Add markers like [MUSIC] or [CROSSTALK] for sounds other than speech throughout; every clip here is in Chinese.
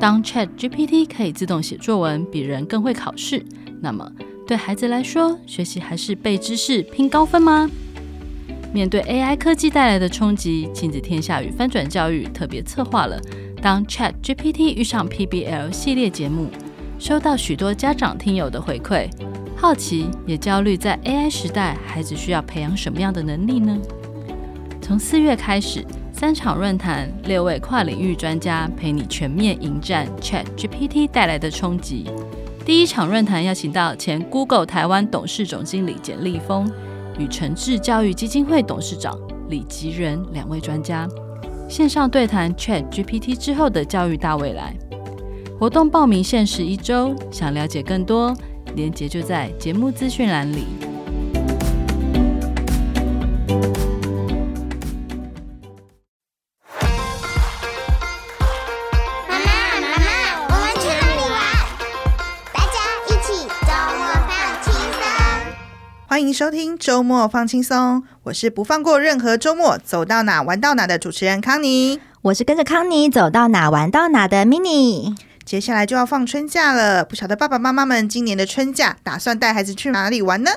当 ChatGPT 可以自动写作文，比人更会考试，那么对孩子来说，学习还是背知识拼高分吗？面对 AI 科技带来的冲击，亲子天下与翻转教育特别策划了《当 ChatGPT 遇上 PBL》系列节目，收到许多家长听友的回馈，好奇也焦虑，在 AI 时代，孩子需要培养什么样的能力呢？从四月开始，三场论坛，六位跨领域专家陪你全面迎战 ChatGPT 带来的冲击。第一场论坛邀请到前 Google 台湾董事总经理简立峰。与诚志教育基金会董事长李吉仁两位专家线上对谈 ChatGPT 之后的教育大未来。活动报名限时一周，想了解更多，连接就在节目资讯栏里。迎收听周末放轻松，我是不放过任何周末，走到哪玩到哪的主持人康妮，我是跟着康妮走到哪玩到哪的 Mini。接下来就要放春假了，不晓得爸爸妈妈们今年的春假打算带孩子去哪里玩呢？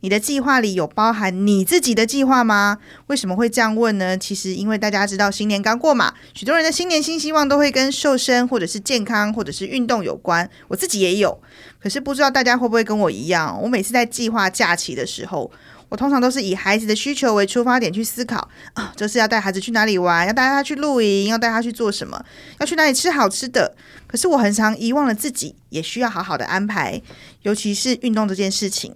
你的计划里有包含你自己的计划吗？为什么会这样问呢？其实因为大家知道新年刚过嘛，许多人的新年新希望都会跟瘦身或者是健康或者是运动有关。我自己也有，可是不知道大家会不会跟我一样？我每次在计划假期的时候，我通常都是以孩子的需求为出发点去思考啊，这是要带孩子去哪里玩，要带他去露营，要带他去做什么，要去哪里吃好吃的。可是我很常遗忘了自己也需要好好的安排，尤其是运动这件事情。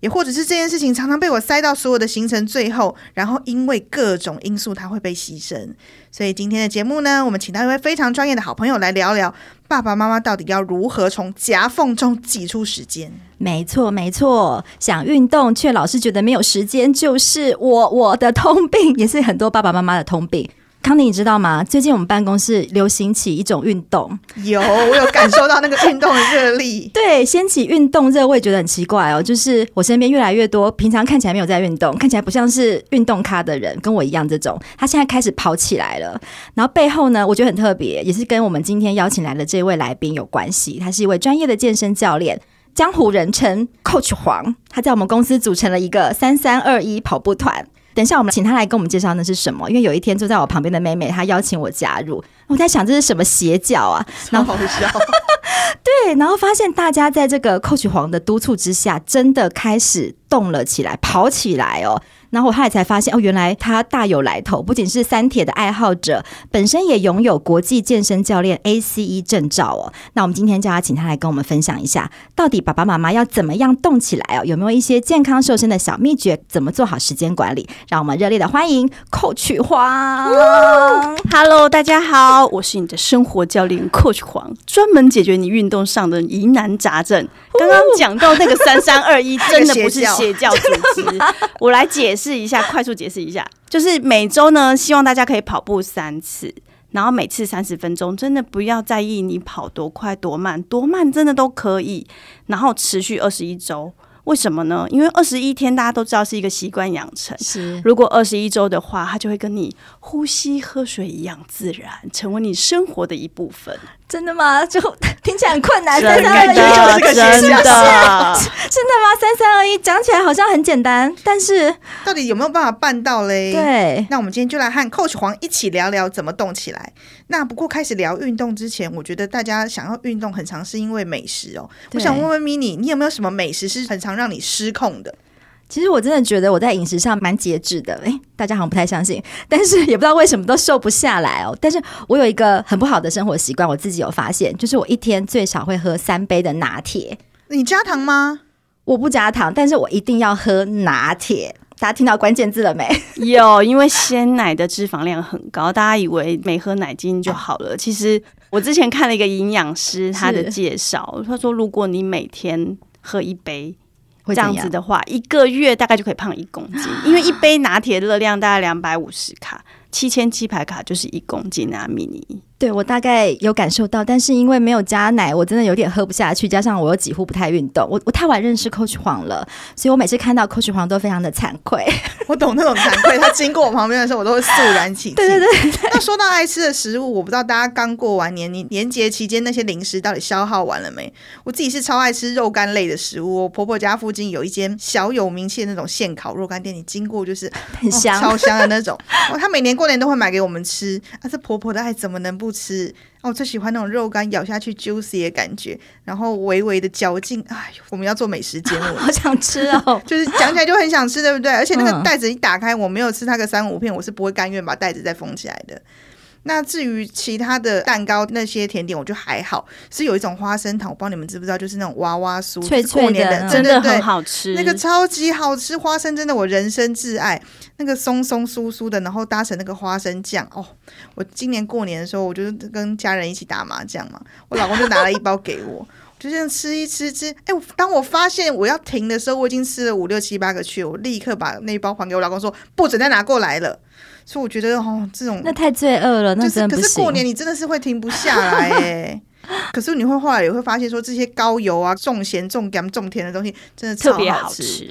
也或者是这件事情常常被我塞到所有的行程最后，然后因为各种因素，它会被牺牲。所以今天的节目呢，我们请到一位非常专业的好朋友来聊聊，爸爸妈妈到底要如何从夹缝中挤出时间。没错，没错，想运动却老是觉得没有时间，就是我我的通病，[LAUGHS] 也是很多爸爸妈妈的通病。康妮，你知道吗？最近我们办公室流行起一种运动，有，我有感受到那个运动的热力。[LAUGHS] 对，掀起运动热，我也觉得很奇怪哦。就是我身边越来越多，平常看起来没有在运动，看起来不像是运动咖的人，跟我一样这种，他现在开始跑起来了。然后背后呢，我觉得很特别，也是跟我们今天邀请来的这位来宾有关系。他是一位专业的健身教练，江湖人称 Coach 黄。他在我们公司组成了一个三三二一跑步团。等一下，我们请他来跟我们介绍那是什么。因为有一天坐在我旁边的妹妹，她邀请我加入，我在想这是什么邪教啊？然后好笑。[LAUGHS] 对，然后发现大家在这个 Coach 黄的督促之下，真的开始动了起来，跑起来哦。然后我后来才发现，哦，原来他大有来头，不仅是三铁的爱好者，本身也拥有国际健身教练 ACE 证照哦。那我们今天就要请他来跟我们分享一下，到底爸爸妈妈要怎么样动起来哦？有没有一些健康瘦身的小秘诀？怎么做好时间管理？让我们热烈的欢迎 Coach [LAUGHS] 黄。Hello，大家好，我是你的生活教练 Coach 黄，专门解决你运动上的疑难杂症。刚刚讲到那个三三二一，[LAUGHS] 真的不是邪教组织，[LAUGHS] 我来解释。试一下，快速解释一下，就是每周呢，希望大家可以跑步三次，然后每次三十分钟，真的不要在意你跑多快多慢，多慢真的都可以，然后持续二十一周。为什么呢？因为二十一天大家都知道是一个习惯养成，是如果二十一周的话，它就会跟你呼吸喝水一样自然，成为你生活的一部分。真的吗？就 [LAUGHS] 听起来很困难。真的，三三二一真的，真的，[LAUGHS] 真的吗？三三二一讲起来好像很简单，但是到底有没有办法办到嘞？对，那我们今天就来和 Coach 黄一起聊聊怎么动起来。那不过开始聊运动之前，我觉得大家想要运动很常是因为美食哦。我想问问 Mini，你有没有什么美食是很常让你失控的？其实我真的觉得我在饮食上蛮节制的，诶，大家好像不太相信，[LAUGHS] 但是也不知道为什么都瘦不下来哦。但是我有一个很不好的生活习惯，我自己有发现，就是我一天最少会喝三杯的拿铁。你加糖吗？我不加糖，但是我一定要喝拿铁。大家听到关键字了没？有，因为鲜奶的脂肪量很高，大家以为没喝奶精就好了。其实我之前看了一个营养师他的介绍，他说如果你每天喝一杯。这样子的话，一个月大概就可以胖一公斤，因为一杯拿铁热量大概两百五十卡，七千七百卡就是一公斤啊，Mini。对，我大概有感受到，但是因为没有加奶，我真的有点喝不下去。加上我又几乎不太运动，我我太晚认识 Coach 黄了，所以我每次看到 Coach 黄都非常的惭愧。[LAUGHS] 我懂那种惭愧，他经过我旁边的时候，我都会肃然起敬。对对对，对。那说到爱吃的食物，我不知道大家刚过完年，你年节期间那些零食到底消耗完了没？我自己是超爱吃肉干类的食物。我婆婆家附近有一间小有名气的那种现烤肉干店，你经过就是很香、哦，超香的那种。哦，她每年过年都会买给我们吃。啊，这婆婆的爱怎么能不吃？哦，我最喜欢那种肉干咬下去 juicy 的感觉，然后微微的嚼劲。哎，我们要做美食节目，[LAUGHS] 好想吃哦！[LAUGHS] 就是讲起来就很想吃，对不对？而且那个袋子一打开，我没有吃它个三五片，我是不会甘愿把袋子再封起来的。那至于其他的蛋糕那些甜点，我就还好。是有一种花生糖，我不知道你们知不知道，就是那种娃娃酥，脆脆的，的真的很好吃。那个超级好吃，花生真的我人生挚爱。那个松松酥酥的，然后搭成那个花生酱哦。我今年过年的时候，我就是跟家人一起打麻将嘛，我老公就拿了一包给我，就这样吃一吃吃。哎，当我发现我要停的时候，我已经吃了五六七八个去，我立刻把那一包还给我老公说，不准再拿过来了。所以我觉得哦，这种那太罪恶了，那。可是过年你真的是会停不下来哎。[LAUGHS] 可是你会后来也会发现说，这些高油啊、重咸、重甘、重甜的东西，真的特别好吃。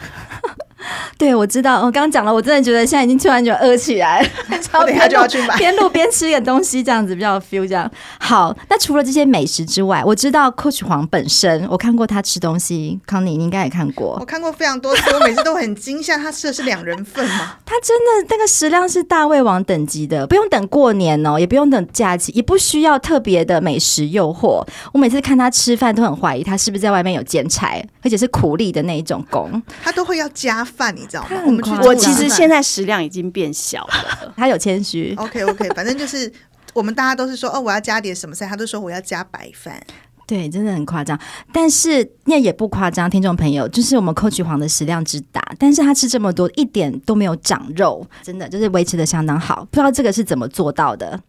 [LAUGHS] 对，我知道。我刚刚讲了，我真的觉得现在已经突然就饿起来了。[LAUGHS] 我等一下就要去买，边录边吃点东西，这样子比较 feel。这样好。那除了这些美食之外，我知道 Coach 黄本身，我看过他吃东西。康妮，你应该也看过。我看过非常多次，我每次都很惊吓。他吃的是两人份吗？[LAUGHS] 他真的那个食量是大胃王等级的，不用等过年哦，也不用等假期，也不需要特别的美食诱惑。我每次看他吃饭，都很怀疑他是不是在外面有兼差，而且是苦力的那一种工。他都会要加饭，你知道吗？我们去，我其实现在食量已经变小了。他有谦虚。OK OK，反正就是我们大家都是说哦，我要加点什么菜，他都说我要加白饭。对，真的很夸张。但是那也不夸张，听众朋友，就是我们 Coach 黄的食量之大，但是他吃这么多，一点都没有长肉，真的就是维持的相当好。不知道这个是怎么做到的？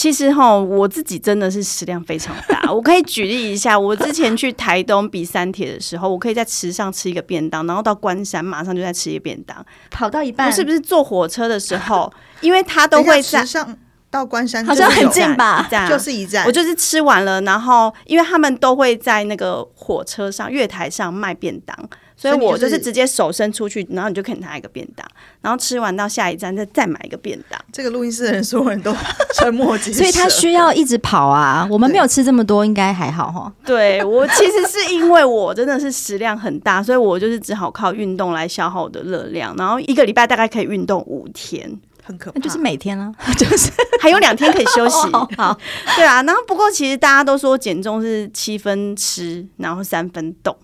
其实哈，我自己真的是食量非常大。我可以举例一下，我之前去台东比三铁的时候，我可以在池上吃一个便当，然后到关山马上就在吃一个便当。跑到一半，不是不是坐火车的时候，因为他都会在池上到关山，好像很近吧？这样就是一站。我就是吃完了，然后因为他们都会在那个火车上月台上卖便当。所以我就是直接手伸出去，然后你就可以拿一个便当，然后吃完到下一站再再买一个便当。这个录音室的人所有人都沉默，[LAUGHS] 所以他需要一直跑啊。我们没有吃这么多，应该还好哈。对，我其实是因为我真的是食量很大，所以我就是只好靠运动来消耗我的热量，然后一个礼拜大概可以运动五天，很可怕。那就是每天啊，[LAUGHS] 就是还有两天可以休息。好，[LAUGHS] 好，对啊。然后不过其实大家都说减重是七分吃，然后三分动。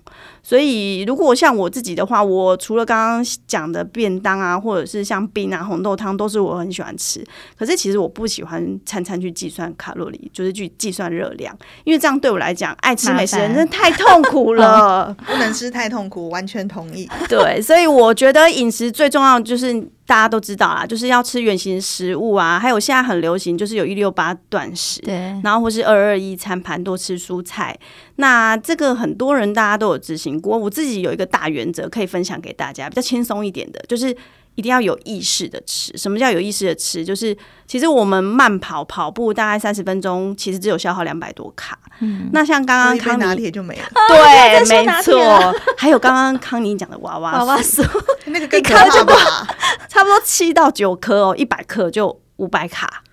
所以，如果像我自己的话，我除了刚刚讲的便当啊，或者是像冰啊、红豆汤，都是我很喜欢吃。可是，其实我不喜欢餐餐去计算卡路里，就是去计算热量，因为这样对我来讲，爱吃美食的人真的太痛苦了，不能吃太痛苦，完全同意。对，所以我觉得饮食最重要就是。大家都知道啦，就是要吃原型食物啊，还有现在很流行，就是有一六八断食，对，然后或是二二一餐盘多吃蔬菜。那这个很多人大家都有执行过，我自己有一个大原则可以分享给大家，比较轻松一点的，就是。一定要有意识的吃。什么叫有意识的吃？就是其实我们慢跑跑步大概三十分钟，其实只有消耗两百多卡。嗯，那像刚刚康妮拿铁就没了。[LAUGHS] 对，没错。还有刚刚康妮讲的娃娃娃娃酥，[LAUGHS] 那个更可怕吧？[LAUGHS] 差不多七到九颗哦，一百克就五百卡。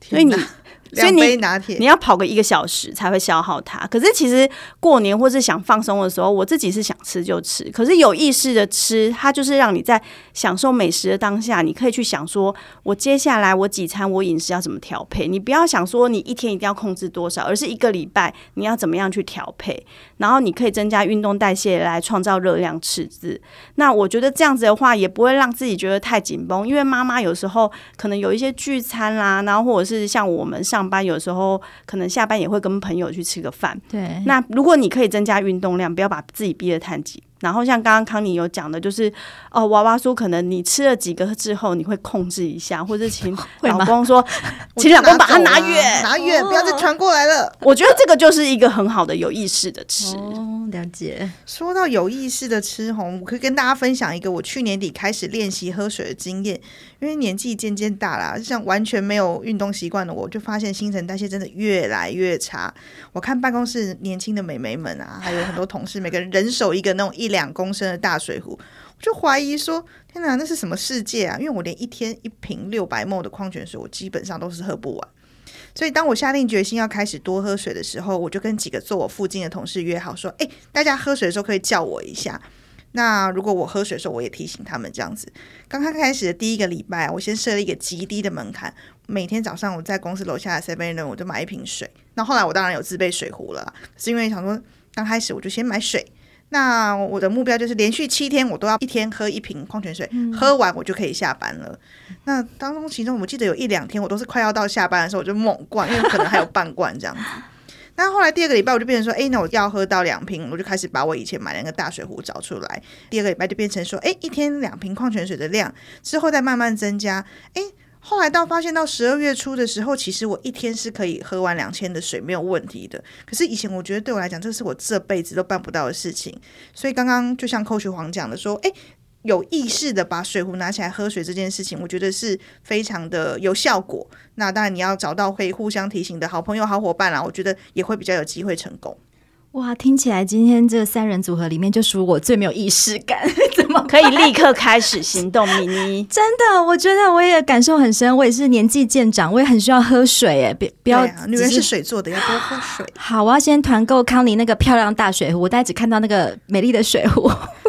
所以你。所以你你要跑个一个小时才会消耗它。可是其实过年或是想放松的时候，我自己是想吃就吃。可是有意识的吃，它就是让你在享受美食的当下，你可以去想说，我接下来我几餐我饮食要怎么调配。你不要想说你一天一定要控制多少，而是一个礼拜你要怎么样去调配。然后你可以增加运动代谢来创造热量赤字。那我觉得这样子的话，也不会让自己觉得太紧绷。因为妈妈有时候可能有一些聚餐啦，然后或者是像我们上。班有时候可能下班也会跟朋友去吃个饭。对，那如果你可以增加运动量，不要把自己逼得太紧然后像刚刚康妮有讲的，就是哦，娃娃酥可能你吃了几个之后，你会控制一下，或者 [LAUGHS] [LAUGHS] 请老公说，请老公把它拿远，拿远，不要再传过来了。我觉得这个就是一个很好的有意识的吃。哦，了解。说到有意识的吃，红，我可以跟大家分享一个我去年底开始练习喝水的经验。因为年纪渐渐大了，像完全没有运动习惯的我，就发现新陈代谢真的越来越差。我看办公室年轻的美眉们啊，还有很多同事，每个人人手一个那种一两公升的大水壶，我就怀疑说：天哪，那是什么世界啊？因为我连一天一瓶六百 ml 的矿泉水，我基本上都是喝不完。所以当我下定决心要开始多喝水的时候，我就跟几个坐我附近的同事约好说：哎，大家喝水的时候可以叫我一下。那如果我喝水的时候，我也提醒他们这样子。刚刚开始的第一个礼拜，我先设了一个极低的门槛，每天早上我在公司楼下的 Seven 我就买一瓶水。那后来我当然有自备水壶了，是因为想说刚开始我就先买水。那我的目标就是连续七天我都要一天喝一瓶矿泉水，嗯、喝完我就可以下班了。那当中其中我记得有一两天我都是快要到下班的时候我就猛灌，因为可能还有半罐这样子。[LAUGHS] 那后来第二个礼拜我就变成说，哎，那我要喝到两瓶，我就开始把我以前买的那个大水壶找出来。第二个礼拜就变成说，哎，一天两瓶矿泉水的量，之后再慢慢增加。哎，后来到发现到十二月初的时候，其实我一天是可以喝完两千的水没有问题的。可是以前我觉得对我来讲，这是我这辈子都办不到的事情。所以刚刚就像 Coach 黄讲的说，哎。有意识的把水壶拿起来喝水这件事情，我觉得是非常的有效果。那当然你要找到可以互相提醒的好朋友、好伙伴啦，我觉得也会比较有机会成功。哇，听起来今天这三人组合里面就属我最没有意识感，[LAUGHS] 怎么可以立刻开始行动？米妮，[LAUGHS] 真的，我觉得我也感受很深。我也是年纪渐长，我也很需要喝水。哎，别不要、啊，女人是水做的，要多喝水。好，我要先团购康妮那个漂亮大水壶，我大概只看到那个美丽的水壶。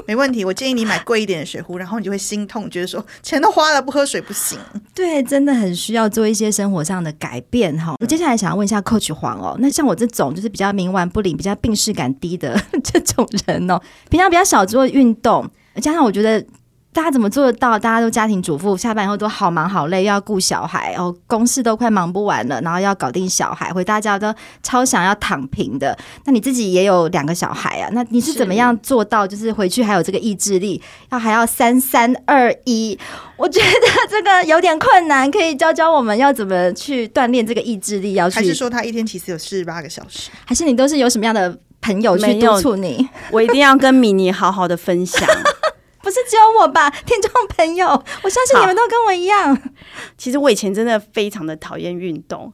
没问题，我建议你买贵一点的水壶，然后你就会心痛，觉得说钱都花了，不喝水不行。对，真的很需要做一些生活上的改变哈。我接下来想要问一下 Coach 黄哦，那像我这种就是比较冥顽不灵、比较病视感低的 [LAUGHS] 这种人哦，平常比较少做运动，加上我觉得。大家怎么做得到？大家都家庭主妇，下班以后都好忙好累，又要顾小孩，哦，公事都快忙不完了，然后要搞定小孩，回大家都超想要躺平的。那你自己也有两个小孩啊？那你是怎么样做到？就是回去还有这个意志力，要还要三三二一？[LAUGHS] 我觉得这个有点困难，可以教教我们要怎么去锻炼这个意志力？要去？还是说他一天其实有四十八个小时？还是你都是有什么样的朋友去督促你？[LAUGHS] 我一定要跟米妮好好的分享。不是只有我吧，听众朋友，[LAUGHS] 我相信你们都跟我一样。其实我以前真的非常的讨厌运动。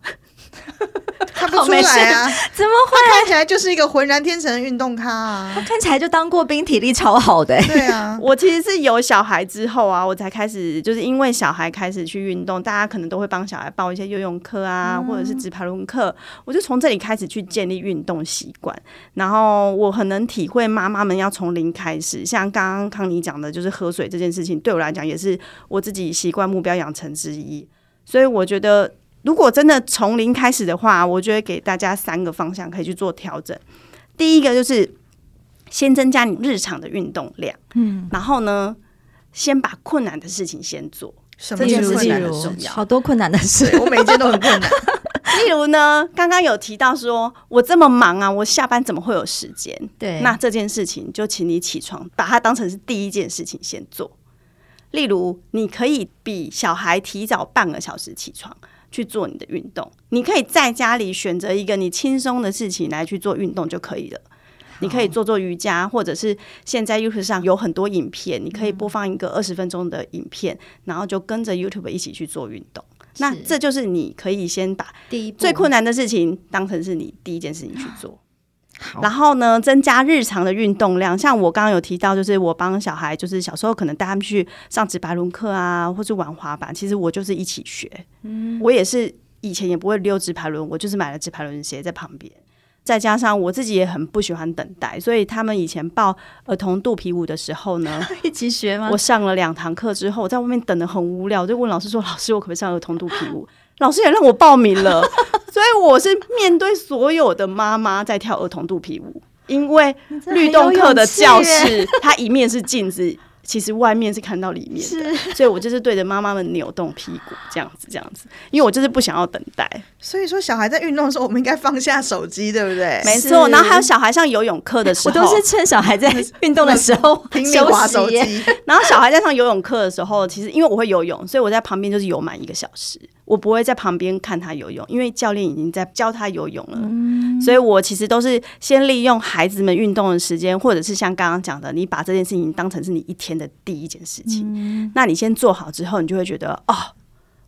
看不出来啊？怎么会？他看起来就是一个浑然天成的运动咖啊！他看起来就当过兵，体力超好的。对啊，[LAUGHS] 我其实是有小孩之后啊，我才开始，就是因为小孩开始去运动，大家可能都会帮小孩报一些游泳课啊，或者是直排轮课，我就从这里开始去建立运动习惯。然后我很能体会妈妈们要从零开始，像刚刚康妮讲的，就是喝水这件事情，对我来讲也是我自己习惯目标养成之一。所以我觉得。如果真的从零开始的话，我觉得给大家三个方向可以去做调整。第一个就是先增加你日常的运动量，嗯，然后呢，先把困难的事情先做。什么件事情很重要？好多困难的事，我每一件都很困难。[LAUGHS] 例如呢，刚刚有提到说我这么忙啊，我下班怎么会有时间？对，那这件事情就请你起床，把它当成是第一件事情先做。例如，你可以比小孩提早半个小时起床。去做你的运动，你可以在家里选择一个你轻松的事情来去做运动就可以了。你可以做做瑜伽，或者是现在 YouTube 上有很多影片，你可以播放一个二十分钟的影片，然后就跟着 YouTube 一起去做运动。那这就是你可以先把第一最困难的事情当成是你第一件事情去做。然后呢，增加日常的运动量。像我刚刚有提到，就是我帮小孩，就是小时候可能带他们去上直排轮课啊，或是玩滑板。其实我就是一起学。嗯，我也是以前也不会溜直排轮，我就是买了直排轮鞋在旁边。再加上我自己也很不喜欢等待，所以他们以前报儿童肚皮舞的时候呢，[LAUGHS] 一起学吗？我上了两堂课之后，在外面等的很无聊，就问老师说：“老师，我可不可以上儿童肚皮舞？”老师也让我报名了，[LAUGHS] 所以我是面对所有的妈妈在跳儿童肚皮舞，因为律动课的教室，它一面是镜子，其实外面是看到里面的，所以我就是对着妈妈们扭动屁股，这样子，这样子，因为我就是不想要等待。所以说，小孩在运动的时候，我们应该放下手机，对不对？没错。然后还有小孩上游泳课的时候，我都是趁小孩在 [LAUGHS] 运动的时候 [LAUGHS] 拼命滑手机。然后小孩在上游泳课的时候，其实因为我会游泳，所以我在旁边就是游满一个小时。我不会在旁边看他游泳，因为教练已经在教他游泳了。嗯、所以我其实都是先利用孩子们运动的时间，或者是像刚刚讲的，你把这件事情当成是你一天的第一件事情。嗯、那你先做好之后，你就会觉得哦，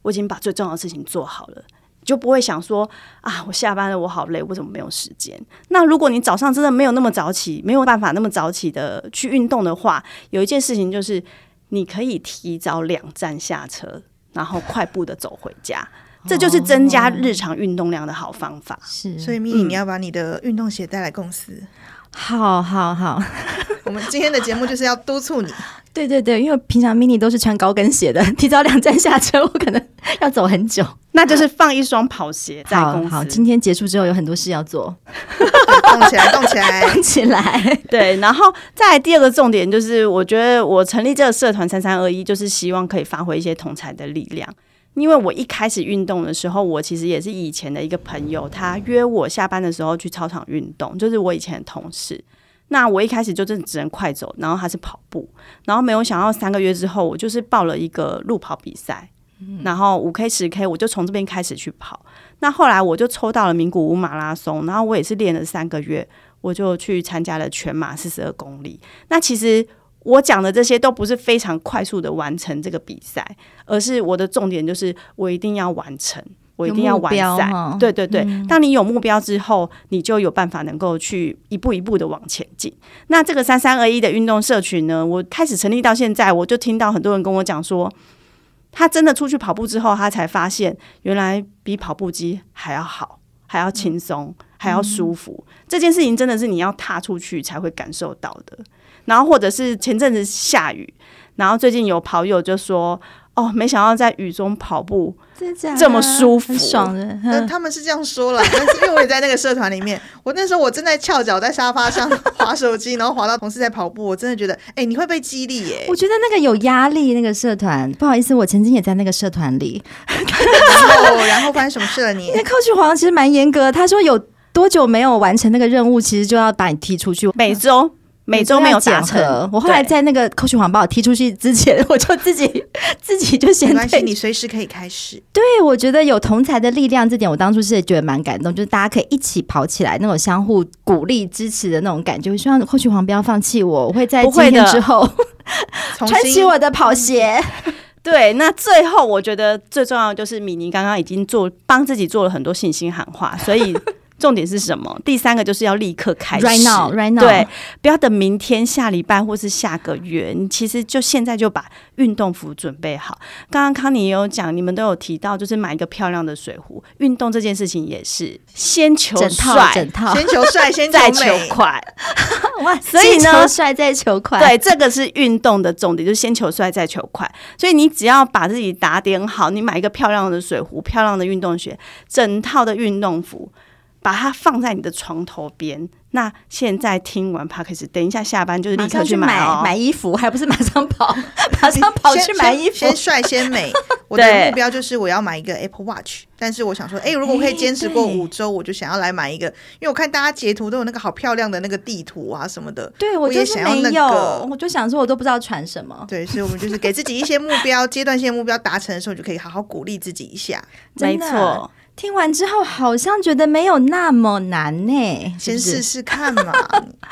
我已经把最重要的事情做好了，就不会想说啊，我下班了，我好累，为什么没有时间？那如果你早上真的没有那么早起，没有办法那么早起的去运动的话，有一件事情就是你可以提早两站下车。然后快步的走回家，这就是增加日常运动量的好方法。是，所以米妮，你要把你的运动鞋带来公司。好好好，[LAUGHS] 我们今天的节目就是要督促你。对对对，因为平常 mini 都是穿高跟鞋的，[LAUGHS] 提早两站下车，我可能要走很久。那就是放一双跑鞋在公司。好，好，今天结束之后有很多事要做，[LAUGHS] 动起来，动起来，动起来。对，然后再来第二个重点就是，我觉得我成立这个社团三三二一，就是希望可以发挥一些同才的力量。因为我一开始运动的时候，我其实也是以前的一个朋友，他约我下班的时候去操场运动，就是我以前的同事。那我一开始就真的只能快走，然后他是跑步，然后没有想到三个月之后，我就是报了一个路跑比赛，然后五 K 十 K，我就从这边开始去跑。那后来我就抽到了名古屋马拉松，然后我也是练了三个月，我就去参加了全马四十二公里。那其实我讲的这些都不是非常快速的完成这个比赛，而是我的重点就是我一定要完成。我一定要完赛，对对对。嗯、当你有目标之后，你就有办法能够去一步一步的往前进。那这个三三二一的运动社群呢，我开始成立到现在，我就听到很多人跟我讲说，他真的出去跑步之后，他才发现原来比跑步机还要好，还要轻松，嗯、还要舒服。这件事情真的是你要踏出去才会感受到的。然后或者是前阵子下雨，然后最近有跑友就说。哦，没想到在雨中跑步这么舒服，爽的。那他们是这样说了，但是因为我也在那个社团里面，我那时候我正在翘脚在沙发上滑手机，然后滑到同事在跑步，我真的觉得，哎、欸，你会被激励耶。我觉得那个有压力，那个社团不好意思，我曾经也在那个社团里。[LAUGHS] 然后，然后发生什么事了你？那 Coach 黄其实蛮严格，他说有多久没有完成那个任务，其实就要把你踢出去，每周。每周没有达成，我后来在那个 Coach 黄把我踢出去之前，[LAUGHS] 我就自己自己就先。没关系，你随时可以开始。对，我觉得有同才的力量，这点我当初是觉得蛮感动，就是大家可以一起跑起来，那种相互鼓励支持的那种感觉。我希望 Coach 黄不要放弃我，我会在今天之后 [LAUGHS] [LAUGHS] 穿起我的跑鞋。对，那最后我觉得最重要的就是米妮刚刚已经做帮自己做了很多信心喊话，所以。重点是什么？第三个就是要立刻开始，right now，right now，对，不要等明天、下礼拜或是下个月，你其实就现在就把运动服准备好。刚刚康妮也有讲，你们都有提到，就是买一个漂亮的水壶。运动这件事情也是先求 [LAUGHS] 帅，整套，先求帅，先求 [LAUGHS] 再求快。[LAUGHS] 哇，所以呢，求帅再求快，对，这个是运动的重点，就是先求帅再求快。所以你只要把自己打点好，你买一个漂亮的水壶、漂亮的运动鞋、整套的运动服。把它放在你的床头边。那现在听完 Podcast，等一下下班就是立刻去买买，买衣服，还不是马上跑，[LAUGHS] 马上跑去买衣服，先帅先，先美。[LAUGHS] 我的目标就是我要买一个 Apple Watch，但是我想说，哎、欸，如果我可以坚持过五周，我就想要来买一个，因为我看大家截图都有那个好漂亮的那个地图啊什么的。对，我就是没有，我也想要那个，我就想说，我都不知道传什么。对，所以我们就是给自己一些目标，[LAUGHS] 阶段性目标达成的时候，就可以好好鼓励自己一下。没错。听完之后，好像觉得没有那么难呢。先试试看嘛。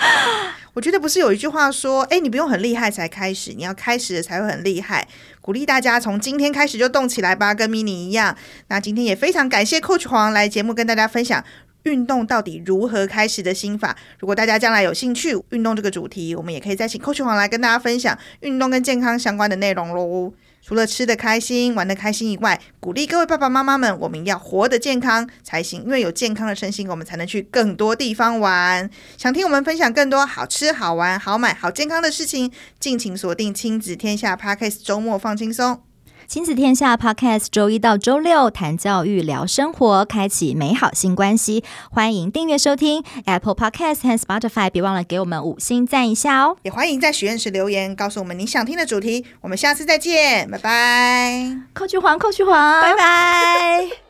[LAUGHS] 我觉得不是有一句话说：“哎，你不用很厉害才开始，你要开始了才会很厉害。”鼓励大家从今天开始就动起来吧，跟 mini 一样。那今天也非常感谢 Coach 黄来节目跟大家分享运动到底如何开始的心法。如果大家将来有兴趣运动这个主题，我们也可以再请 Coach 黄来跟大家分享运动跟健康相关的内容喽。除了吃得开心、玩得开心以外，鼓励各位爸爸妈妈们，我们要活得健康才行。因为有健康的身心，我们才能去更多地方玩。想听我们分享更多好吃、好玩、好买、好健康的事情，敬请锁定亲子天下 Podcast 周末放轻松。亲子天下 Podcast 周一到周六谈教育、聊生活，开启美好新关系。欢迎订阅收听 Apple Podcast 和 Spotify，别忘了给我们五星赞一下哦。也欢迎在许愿池留言，告诉我们你想听的主题。我们下次再见，拜拜。扣去黄，扣去黄，拜拜。[LAUGHS]